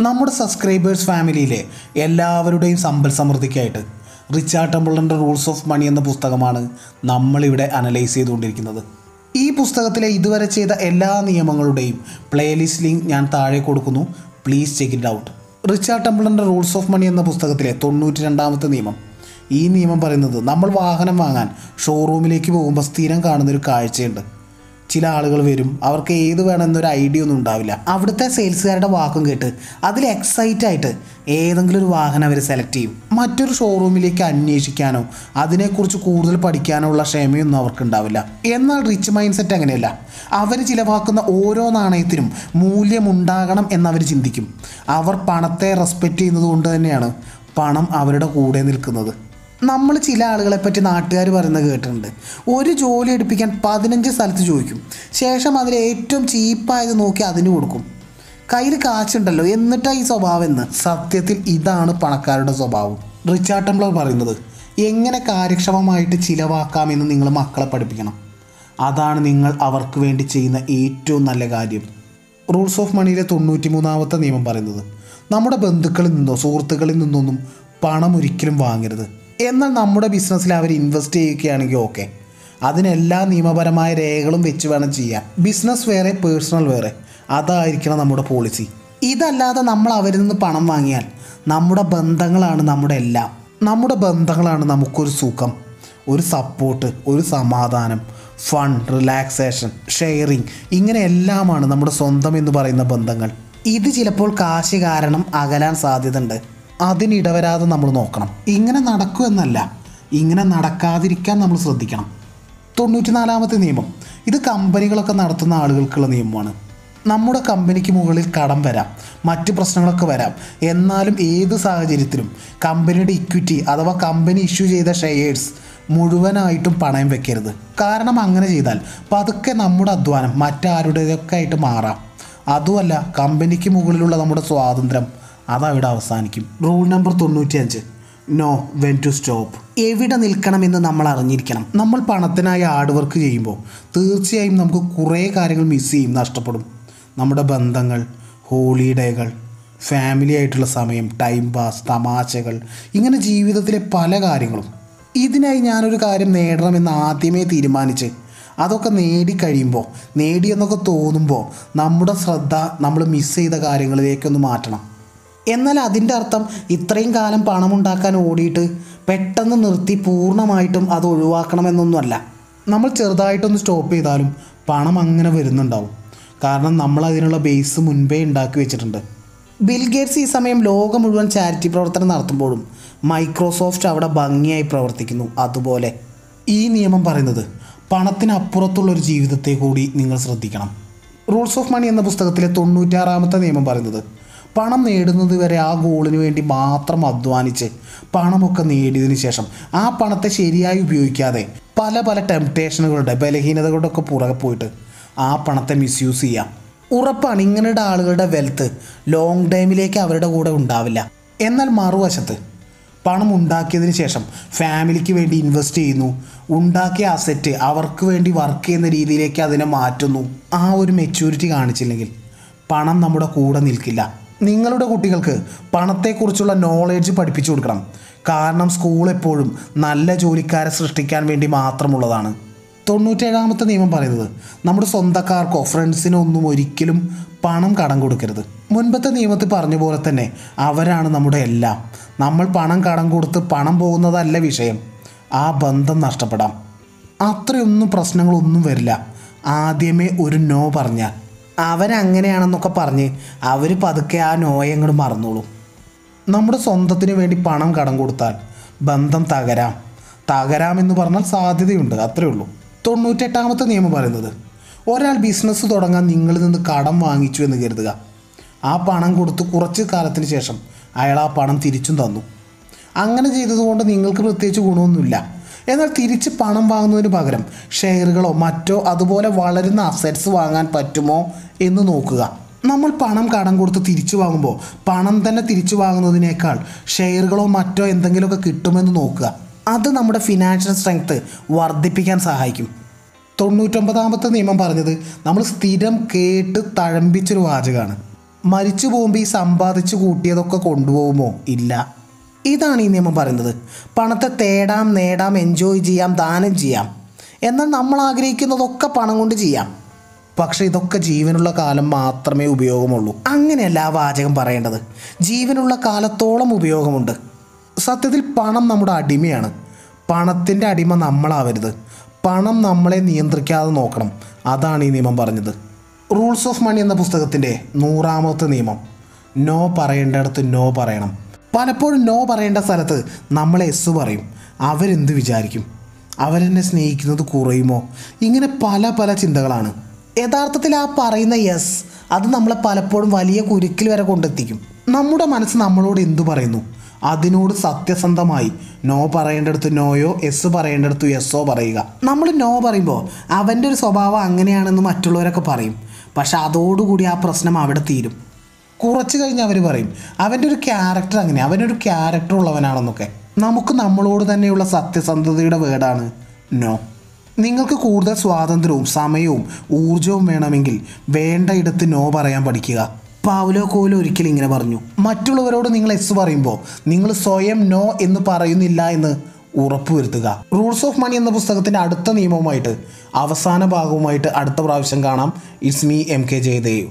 നമ്മുടെ സബ്സ്ക്രൈബേഴ്സ് ഫാമിലിയിലെ എല്ലാവരുടെയും സമ്പൽ സമൃദ്ധിക്കായിട്ട് റിച്ചാർഡ് ടെമ്പിളിന്റെ റൂൾസ് ഓഫ് മണി എന്ന പുസ്തകമാണ് നമ്മളിവിടെ അനലൈസ് ചെയ്തുകൊണ്ടിരിക്കുന്നത്. ഈ പുസ്തകത്തിലെ ഇതുവരെ ചെയ്ത എല്ലാ നിയമങ്ങളുടെയും പ്ലേലിസ്റ്റ് ലിങ്ക് ഞാൻ താഴെ കൊടുക്കുന്നു. Please check it out Richard ടെമ്പിളിന്റെ rules of മണി എന്ന പുസ്തകത്തിലെ തൊണ്ണൂറ്റി രണ്ടാമത്തെ നിയമം. ഈ നിയമം പറയുന്നത് നമ്മൾ വാഹനം വാങ്ങാൻ ഷോറൂമിലേക്ക് പോകുമ്പോൾ സ്ഥിരം കാണുന്നൊരു കാഴ്ചയുണ്ട്. ചില ആളുകൾ വരും. അവർക്ക് ഏത് വേണമെന്നൊരു ഐഡിയ ഒന്നും ഉണ്ടാവില്ല. അവിടുത്തെ സെയിൽസുകാരുടെ വാക്കും കേട്ട് അതിൽ എക്സൈറ്റ് ആയിട്ട് ഏതെങ്കിലും ഒരു വാഹനം അവർ സെലക്ട് ചെയ്യും. മറ്റൊരു ഷോറൂമിലേക്ക് അന്വേഷിക്കാനോ അതിനെക്കുറിച്ച് കൂടുതൽ പഠിക്കാനോ ഉള്ള ക്ഷമയൊന്നും അവർക്ക് ഉണ്ടാവില്ല എന്നാൽ റിച്ച് മൈൻഡ് സെറ്റ് അങ്ങനെയല്ല. അവർ ചിലവാക്കുന്ന ഓരോ നാണയത്തിനും മൂല്യമുണ്ടാകണം എന്നവർ ചിന്തിക്കും. അവർ പണത്തെ റെസ്പെക്റ്റ് ചെയ്യുന്നത് കൊണ്ട് തന്നെയാണ് പണം അവരുടെ കൂടെ നിൽക്കുന്നത്. നമ്മൾ ചില ആളുകളെ പറ്റി നാട്ടുകാർ പറയുന്നത് കേട്ടിട്ടുണ്ട്. ഒരു ജോലി എടുപ്പിക്കാൻ പതിനഞ്ച് സ്ഥലത്ത് ചോദിക്കും. ശേഷം അതിൽ ഏറ്റവും ചീപ്പായത് നോക്കി അതിന് കൊടുക്കും. കയ്യിൽ കാശുണ്ടല്ലോ എന്നിട്ടാ ഈ സ്വഭാവം എന്ന്. സത്യത്തിൽ ഇതാണ് പണക്കാരുടെ സ്വഭാവം. റിച്ചാർഡ് ടെംപ്ലർ പറയുന്നത് എങ്ങനെ കാര്യക്ഷമമായിട്ട് ചിലവാക്കാമെന്ന് നിങ്ങൾ മക്കളെ പഠിപ്പിക്കണം. അതാണ് നിങ്ങൾ അവർക്ക് വേണ്ടി ചെയ്യുന്ന ഏറ്റവും നല്ല കാര്യം. റൂൾസ് ഓഫ് മണിയിലെ തൊണ്ണൂറ്റി മൂന്നാമത്തെ നിയമം പറയുന്നത് നമ്മുടെ ബന്ധുക്കളിൽ നിന്നോ സുഹൃത്തുക്കളിൽ നിന്നൊന്നും പണം ഒരിക്കലും വാങ്ങരുത്. എന്നാൽ നമ്മുടെ ബിസിനസ്സിൽ അവർ ഇൻവെസ്റ്റ് ചെയ്യുകയാണെങ്കിൽ ഓക്കെ. അതിനെല്ലാ നിയമപരമായ രേഖകളും വെച്ച് വേണം ചെയ്യാൻ. ബിസിനസ് വേറെ പേഴ്സണൽ വേറെ. അതായിരിക്കണം നമ്മുടെ പോളിസി. ഇതല്ലാതെ നമ്മൾ അവരിൽ നിന്ന് പണം വാങ്ങിയാൽ നമ്മുടെ ബന്ധങ്ങളാണ് നമ്മുടെ എല്ലാം. നമ്മുടെ ബന്ധങ്ങളാണ് നമുക്കൊരു സുഖം ഒരു സപ്പോർട്ട് ഒരു സമാധാനം ഫൺ റിലാക്സേഷൻ ഷെയറിങ് ഇങ്ങനെ എല്ലാമാണ് നമ്മുടെ സ്വന്തം എന്ന് പറയുന്ന ബന്ധങ്ങൾ. ഇത് ചിലപ്പോൾ കാശ് കാരണം അകലാൻ സാധ്യതയുണ്ട്. അതിനിടവരാതെ നമ്മൾ നോക്കണം. ഇങ്ങനെ നടക്കൂ എന്നല്ല. ഇങ്ങനെ നടക്കാതിരിക്കാൻ നമ്മൾ ശ്രദ്ധിക്കണം. തൊണ്ണൂറ്റിനാലാമത്തെ നിയമം. ഇത് കമ്പനികളൊക്കെ നടത്തുന്ന ആളുകൾക്കുള്ള നിയമമാണ്. നമ്മുടെ കമ്പനിക്ക് മുകളിൽ കടം വരാം. മറ്റ് പ്രശ്നങ്ങളൊക്കെ വരാം. എന്നാലും ഏത് സാഹചര്യത്തിലും കമ്പനിയുടെ ഇക്വിറ്റി അഥവാ കമ്പനി ഇഷ്യൂ ചെയ്ത ഷെയേഴ്സ് മുഴുവനായിട്ടും പണയം വെക്കരുത്. കാരണം അങ്ങനെ ചെയ്താൽ പതുക്കെ നമ്മുടെ അധ്വാനം മറ്റാരുടേതൊക്കെ ആയിട്ട് മാറാം. അതുമല്ല കമ്പനിക്ക് മുകളിലുള്ള നമ്മുടെ സ്വാതന്ത്ര്യം അതവിടെ അവസാനിക്കും. റൂൾ നമ്പർ തൊണ്ണൂറ്റിയഞ്ച്. നോ വെൻ ടു സ്റ്റോപ്പ് എവിടെ നിൽക്കണമെന്ന് നമ്മൾ അറിഞ്ഞിരിക്കണം. നമ്മൾ പണത്തിനായി ഹാർഡ് വർക്ക് ചെയ്യുമ്പോൾ തീർച്ചയായും നമുക്ക് കുറേ കാര്യങ്ങൾ മിസ് ചെയ്യും നഷ്ടപ്പെടും. നമ്മുടെ ബന്ധങ്ങൾ ഹോളിഡേകൾ ഫാമിലി ആയിട്ടുള്ള സമയം ടൈം പാസ് തമാശകൾ ഇങ്ങനെ ജീവിതത്തിലെ പല കാര്യങ്ങളും. ഇതിനായി ഞാനൊരു കാര്യം നേടണമെന്ന് ആദ്യമേ തീരുമാനിച്ച് അതൊക്കെ നേടിക്കഴിയുമ്പോൾ നേടിയെന്നൊക്കെ തോന്നുമ്പോൾ നമ്മുടെ ശ്രദ്ധ നമ്മൾ മിസ് ചെയ്ത കാര്യങ്ങളിലേക്കൊന്ന് മാറ്റണം. എന്നാൽ അതിന്റെ അർത്ഥം ഇത്രയും കാലം പണമുണ്ടാക്കാൻ ഓടിയിട്ട് പെട്ടെന്ന് നിർത്തി പൂർണമായിട്ടും അത് ഒഴിവാക്കണമെന്നൊന്നുമല്ല. നമ്മൾ ചെറുതായിട്ടൊന്ന് സ്റ്റോപ്പ് ചെയ്താലും പണം അങ്ങനെ വരുന്നുണ്ടാവും. കാരണം നമ്മൾ അതിനുള്ള ബേസ് മുൻപേ ഉണ്ടാക്കി വെച്ചിട്ടുണ്ട്. ബിൽ ഗേറ്റ്സ് ഈ സമയം ലോകം മുഴുവൻ ചാരിറ്റി പ്രവർത്തനം നടത്തുമ്പോഴും മൈക്രോസോഫ്റ്റ് അവിടെ ഭംഗിയായി പ്രവർത്തിക്കുന്നു. അതുപോലെ ഈ നിയമം പറയുന്നത് പണത്തിനപ്പുറത്തുള്ള ഒരു ജീവിതത്തെ കൂടി നിങ്ങൾ ശ്രദ്ധിക്കണം. റൂൾസ് ഓഫ് മണി എന്ന പുസ്തകത്തിലെ തൊണ്ണൂറ്റാറാമത്തെ നിയമം പറയുന്നത് പണം നേടുന്നത് വരെ ആ ഗോളിന് വേണ്ടി മാത്രം അധ്വാനിച്ച് പണമൊക്കെ നേടിയതിനു ശേഷം ആ പണത്തെ ശരിയായി ഉപയോഗിക്കാതെ പല പല ടെംപ്റ്റേഷനുകളുടെ ബലഹീനതകളുടെ ഒക്കെ പുറകെ പോയിട്ട് ആ പണത്തെ മിസ്യൂസ് ചെയ്യാം. ഉറപ്പാണ് ഇങ്ങനെയുള്ള ആളുകളുടെ വെൽത്ത് ലോങ് ടൈമിലേക്ക് അവരുടെ കൂടെ ഉണ്ടാവില്ല. എന്നാൽ മറുവശത്ത് പണം ഉണ്ടാക്കിയതിന് ശേഷം ഫാമിലിക്ക് വേണ്ടി ഇൻവെസ്റ്റ് ചെയ്യുന്നു ഉണ്ടാക്കിയ അസറ്റ് അവർക്ക് വേണ്ടി വർക്ക് ചെയ്യുന്ന രീതിയിലേക്ക് അതിനെ മാറ്റുന്നു. ആ ഒരു മെച്യൂരിറ്റി കാണിച്ചില്ലെങ്കിൽ പണം നമ്മുടെ കൂടെ നിൽക്കില്ല. നിങ്ങളുടെ കുട്ടികൾക്ക് പണത്തെക്കുറിച്ചുള്ള നോളേജ് പഠിപ്പിച്ചു കൊടുക്കണം. കാരണം സ്കൂൾ എപ്പോഴും നല്ല ജോലിക്കാരെ സൃഷ്ടിക്കാൻ വേണ്ടി മാത്രമുള്ളതാണ്. തൊണ്ണൂറ്റേഴാമത്തെ നിയമം പറയുന്നത് നമ്മുടെ സ്വന്തക്കാർക്കോ ഫ്രണ്ട്സിനോ ഒന്നും ഒരിക്കലും പണം കടം കൊടുക്കരുത്. മുൻപത്തെ നിയമത്തിൽ പറഞ്ഞ പോലെ തന്നെ അവരാണ് നമ്മുടെ എല്ലാം. നമ്മൾ പണം കടം കൊടുത്ത് പണം പോകുന്നതല്ല വിഷയം. ആ ബന്ധം നഷ്ടപ്പെടാം. അത്രയൊന്നും പ്രശ്നങ്ങളൊന്നും വരില്ല. ആദ്യമേ ഒരു നോ പറഞ്ഞാൽ അവരങ്ങനെയാണെന്നൊക്കെ പറഞ്ഞ് അവർ പതുക്കെ ആ നോയെ അങ്ങോട്ട് മറന്നോളൂ. നമ്മുടെ സ്വന്തത്തിന് വേണ്ടി പണം കടം കൊടുത്താൽ ബന്ധം തകരാം. തകരാമെന്ന് പറഞ്ഞാൽ സാധ്യതയുണ്ട് അത്രേ ഉള്ളൂ. തൊണ്ണൂറ്റെട്ടാമത്തെ നിയമം പറയുന്നത് ഒരാൾ ബിസിനസ് തുടങ്ങാൻ നിങ്ങളിൽ നിന്ന് കടം വാങ്ങിച്ചു എന്ന് കരുതുക. ആ പണം കൊടുത്ത് കുറച്ച് കാലത്തിന് ശേഷം അയാൾ ആ പണം തിരിച്ചും തന്നു. അങ്ങനെ ചെയ്തതുകൊണ്ട് നിങ്ങൾക്ക് പ്രത്യേകിച്ച് ഗുണമൊന്നുമില്ല. എന്നാൽ തിരിച്ച് പണം വാങ്ങുന്നതിന് പകരം ഷെയറുകളോ മറ്റോ അതുപോലെ വളരുന്ന അസറ്റ്സ് വാങ്ങാൻ പറ്റുമോ എന്ന് നോക്കുക. നമ്മൾ പണം കടം കൊടുത്ത് തിരിച്ചു വാങ്ങുമ്പോൾ പണം തന്നെ തിരിച്ചു വാങ്ങുന്നതിനേക്കാൾ ഷെയറുകളോ മറ്റോ എന്തെങ്കിലുമൊക്കെ കിട്ടുമെന്ന് നോക്കുക. അത് നമ്മുടെ ഫിനാൻഷ്യൽ സ്ട്രെങ്ത് വർദ്ധിപ്പിക്കാൻ സഹായിക്കും. തൊണ്ണൂറ്റൊമ്പതാമത്തെ നിയമം പറഞ്ഞത് നമ്മൾ സ്ഥിരം കേട്ട് തഴമ്പിച്ചൊരു വാചകമാണ്. മരിച്ചു പോകുമ്പോൾ ഈ സമ്പാദിച്ചു കൂട്ടിയതൊക്കെ കൊണ്ടുപോകുമോ? ഇല്ല. ഇതാണ് ഈ നിയമം പറയുന്നത്. പണത്തെ തേടാം നേടാം എൻജോയ് ചെയ്യാം ദാനം ചെയ്യാം. എന്നാൽ നമ്മൾ ആഗ്രഹിക്കുന്നതൊക്കെ പണം കൊണ്ട് ചെയ്യാം. പക്ഷേ ഇതൊക്കെ ജീവനുള്ള കാലം മാത്രമേ ഉപയോഗമുള്ളൂ. അങ്ങനെയല്ല ആ വാചകം പറയേണ്ടത്. ജീവനുള്ള കാലത്തോളം ഉപയോഗമുണ്ട്. സത്യത്തിൽ പണം നമ്മുടെ അടിമയാണ്. പണത്തിന്റെ അടിമ നമ്മളാവരുത്. പണം നമ്മളെ നിയന്ത്രിക്കാതെ നോക്കണം. അതാണ് ഈ നിയമം പറഞ്ഞത്. റൂൾസ് ഓഫ് മണി എന്ന പുസ്തകത്തിന്റെ നൂറാമത്തെ നിയമം. നോ പറയേണ്ടിടത്ത് നോ പറയണം. പലപ്പോഴും നോ പറയേണ്ട സ്ഥലത്ത് നമ്മൾ എസ് പറയും. അവരെന്ത് വിചാരിക്കും? അവരെന്നെ സ്നേഹിക്കുന്നത് കുറയുമോ? ഇങ്ങനെ പല പല ചിന്തകളാണ്. യഥാർത്ഥത്തിൽ ആ പറയുന്ന യെസ് അത് നമ്മളെ പലപ്പോഴും വലിയ കുരുക്കിൽ വരെ കൊണ്ടെത്തിക്കും. നമ്മുടെ മനസ്സ് നമ്മളോട് എന്തു പറയുന്നു? അതിനോട് സത്യസന്ധമായി നോ പറയേണ്ടടുത്ത് നോയോ എസ് പറയേണ്ടടുത്ത് യെസ്സോ പറയുക. നമ്മൾ നോ പറയുമ്പോൾ അവന്റെ ഒരു സ്വഭാവം അങ്ങനെയാണെന്ന് മറ്റുള്ളവരൊക്കെ പറയും. പക്ഷെ അതോടുകൂടി ആ പ്രശ്നം അവിടെ തീരും. കുറച്ച് കഴിഞ്ഞ് അവർ പറയും അവന്റെ ഒരു ക്യാരക്ടർ അങ്ങനെ അവനൊരു ക്യാരക്ടർ ഉള്ളവനാണെന്നൊക്കെ. നമുക്ക് നമ്മളോട് തന്നെയുള്ള സത്യസന്ധതയുടെ വേർഡാണ് നോ നിങ്ങൾക്ക് കൂടുതൽ സ്വാതന്ത്ര്യവും സമയവും ഊർജവും വേണമെങ്കിൽ വേണ്ടയിടത്ത് നോ പറയാൻ പഠിക്കുക. പാവലോ കോലോ ഒരിക്കൽ ഇങ്ങനെ പറഞ്ഞു. മറ്റുള്ളവരോട് നിങ്ങൾ എസ് പറയുമ്പോൾ നിങ്ങൾ സ്വയം നോ എന്ന് പറയുന്നില്ല എന്ന് ഉറപ്പുവരുത്തുക. റൂൾസ് ഓഫ് മണി എന്ന പുസ്തകത്തിന്റെ അടുത്ത നിയമവുമായിട്ട് അവസാന ഭാഗവുമായിട്ട് അടുത്ത പ്രാവശ്യം കാണാം. It's me M K Jayadev